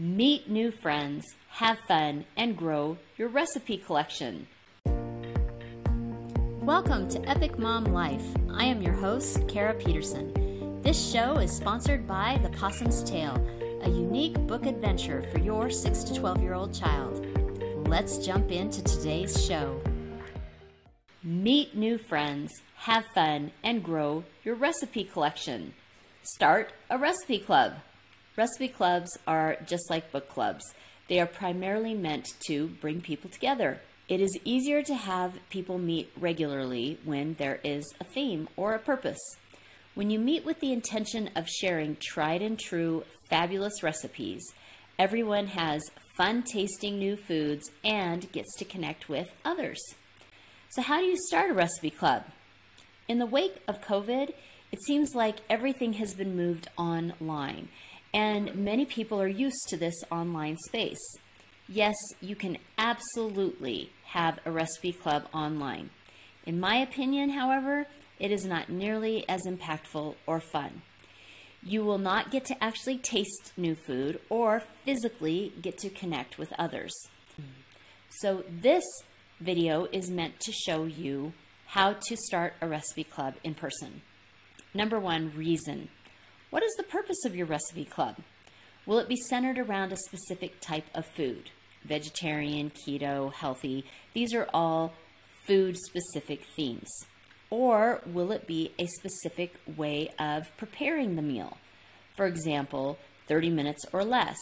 Meet new friends, have fun, and grow your recipe collection. Welcome to Epic Mom Life. I am your host, Kara Peterson. This show is sponsored by The Possum's Tale, a unique book adventure for your 6 to 12 year old child. Let's jump into today's show. Meet new friends, have fun, and grow your recipe collection. Start a recipe club. Recipe clubs are just like book clubs. They are primarily meant to bring people together. It is easier to have people meet regularly when there is a theme or a purpose. When you meet with the intention of sharing tried and true fabulous recipes, everyone has fun tasting new foods and gets to connect with others. So, how do you start a recipe club? In the wake of COVID, it seems like everything has been moved online and many people are used to this online space. Yes, you can absolutely have a recipe club online. In my opinion, however, it is not nearly as impactful or fun. You will not get to actually taste new food or physically get to connect with others. So, this video is meant to show you how to start a recipe club in person. Number one, reason. What is the purpose of your recipe club? Will it be centered around a specific type of food? Vegetarian, keto, healthy, these are all food specific themes. Or will it be a specific way of preparing the meal? For example, 30 minutes or less,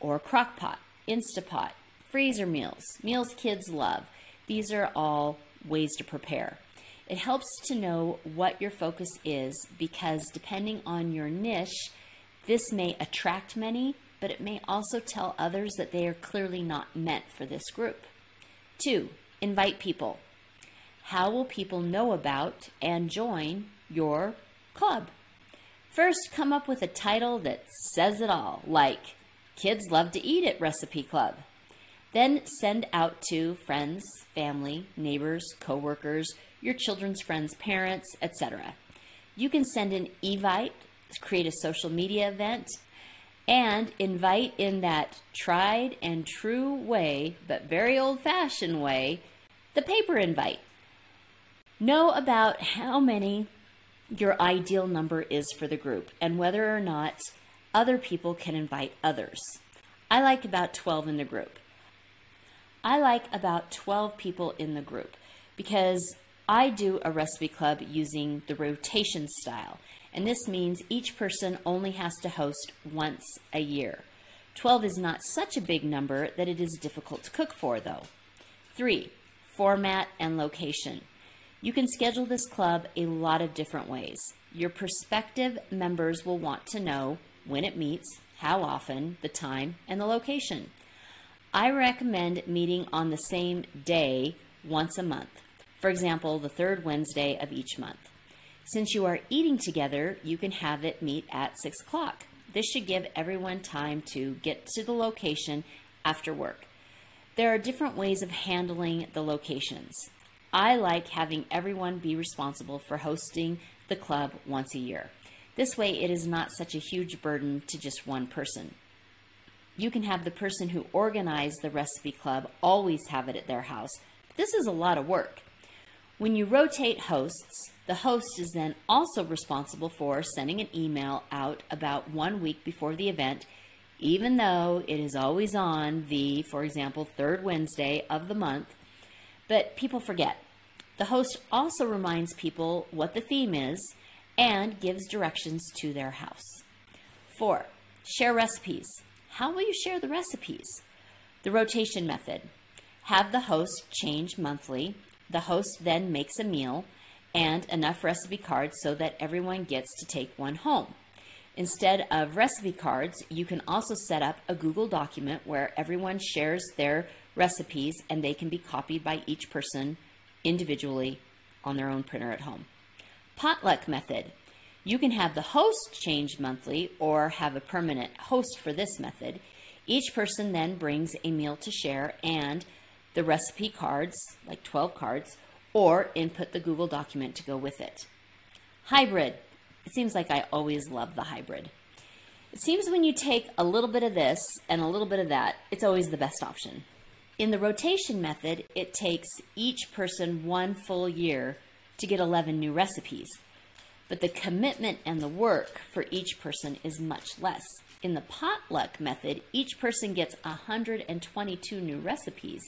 or crock pot, Instapot, freezer meals, meals kids love. These are all ways to prepare. It helps to know what your focus is because depending on your niche, this may attract many, but it may also tell others that they are clearly not meant for this group. Two, invite people. How will people know about and join your club? First, come up with a title that says it all, like Kids Love to Eat at Recipe Club. Then send out to friends, family, neighbors, coworkers, your children's friends' parents, etc. You can send an evite, create a social media event, and invite in that tried and true way, but very old fashioned way, the paper invite. Know about how many your ideal number is for the group and whether or not other people can invite others. I like about 12 in the group. I like about 12 people in the group because I do a recipe club using the rotation style, and this means each person only has to host once a year. 12 is not such a big number that it is difficult to cook for, though. 3. Format and location. You can schedule this club a lot of different ways. Your prospective members will want to know when it meets, how often, the time, and the location. I recommend meeting on the same day once a month. For example, the third Wednesday of each month. Since you are eating together, you can have it meet at 6 o'clock. This should give everyone time to get to the location after work. There are different ways of handling the locations. I like having everyone be responsible for hosting the club once a year. This way, it is not such a huge burden to just one person you can have the person who organized the recipe club always have it at their house. This is a lot of work. When you rotate hosts, the host is then also responsible for sending an email out about one week before the event, even though it is always on the, for example, third Wednesday of the month. But people forget. The host also reminds people what the theme is and gives directions to their house. Four, share recipes. How will you share the recipes? The rotation method. Have the host change monthly. The host then makes a meal and enough recipe cards so that everyone gets to take one home. Instead of recipe cards, you can also set up a Google document where everyone shares their recipes and they can be copied by each person individually on their own printer at home. Potluck method. You can have the host change monthly or have a permanent host for this method. Each person then brings a meal to share and the recipe cards, like 12 cards, or input the Google document to go with it. Hybrid. It seems like I always love the hybrid. It seems when you take a little bit of this and a little bit of that, it's always the best option. In the rotation method, it takes each person one full year to get 11 new recipes. But the commitment and the work for each person is much less. In the potluck method, each person gets 122 new recipes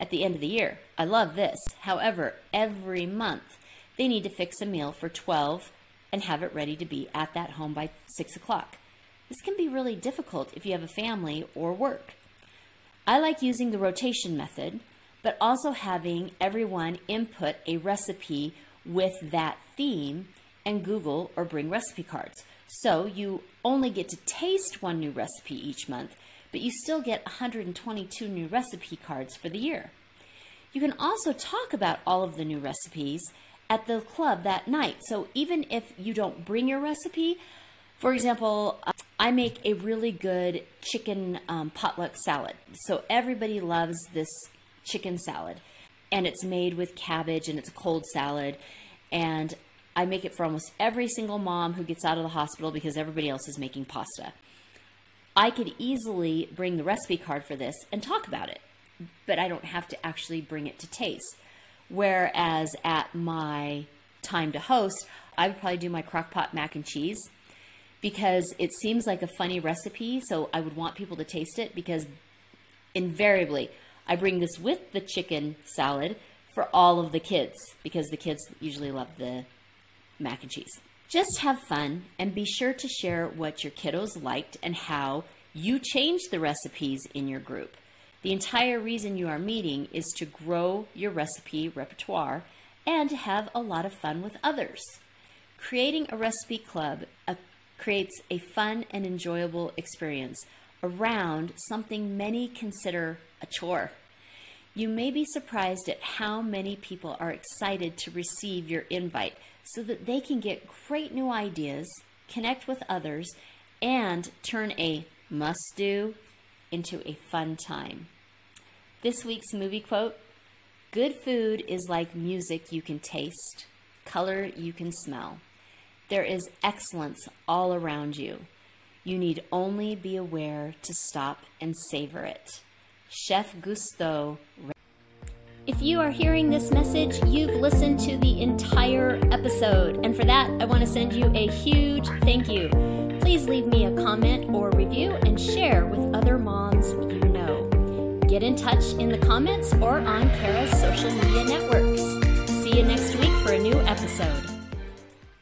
at the end of the year. I love this. However, every month they need to fix a meal for 12 and have it ready to be at that home by 6 o'clock. This can be really difficult if you have a family or work. I like using the rotation method, but also having everyone input a recipe with that theme and Google or bring recipe cards. So you only get to taste one new recipe each month, but you still get 122 new recipe cards for the year. You can also talk about all of the new recipes at the club that night. So even if you don't bring your recipe, for example, I make a really good chicken um, potluck salad. So everybody loves this chicken salad, and it's made with cabbage and it's a cold salad. And I make it for almost every single mom who gets out of the hospital because everybody else is making pasta. I could easily bring the recipe card for this and talk about it, but I don't have to actually bring it to taste. Whereas at my time to host, I would probably do my crock pot mac and cheese because it seems like a funny recipe. So I would want people to taste it because invariably I bring this with the chicken salad for all of the kids because the kids usually love the mac and cheese. Just have fun and be sure to share what your kiddos liked and how you changed the recipes in your group. The entire reason you are meeting is to grow your recipe repertoire and have a lot of fun with others. Creating a recipe club uh, creates a fun and enjoyable experience around something many consider a chore. You may be surprised at how many people are excited to receive your invite so that they can get great new ideas, connect with others, and turn a must do into a fun time. This week's movie quote Good food is like music you can taste, color you can smell. There is excellence all around you. You need only be aware to stop and savor it. Chef Gusteau. If you are hearing this message, you've listened to the entire episode. And for that, I want to send you a huge thank you. Please leave me a comment or review and share with other moms you know. Get in touch in the comments or on Kara's social media networks. See you next week for a new episode.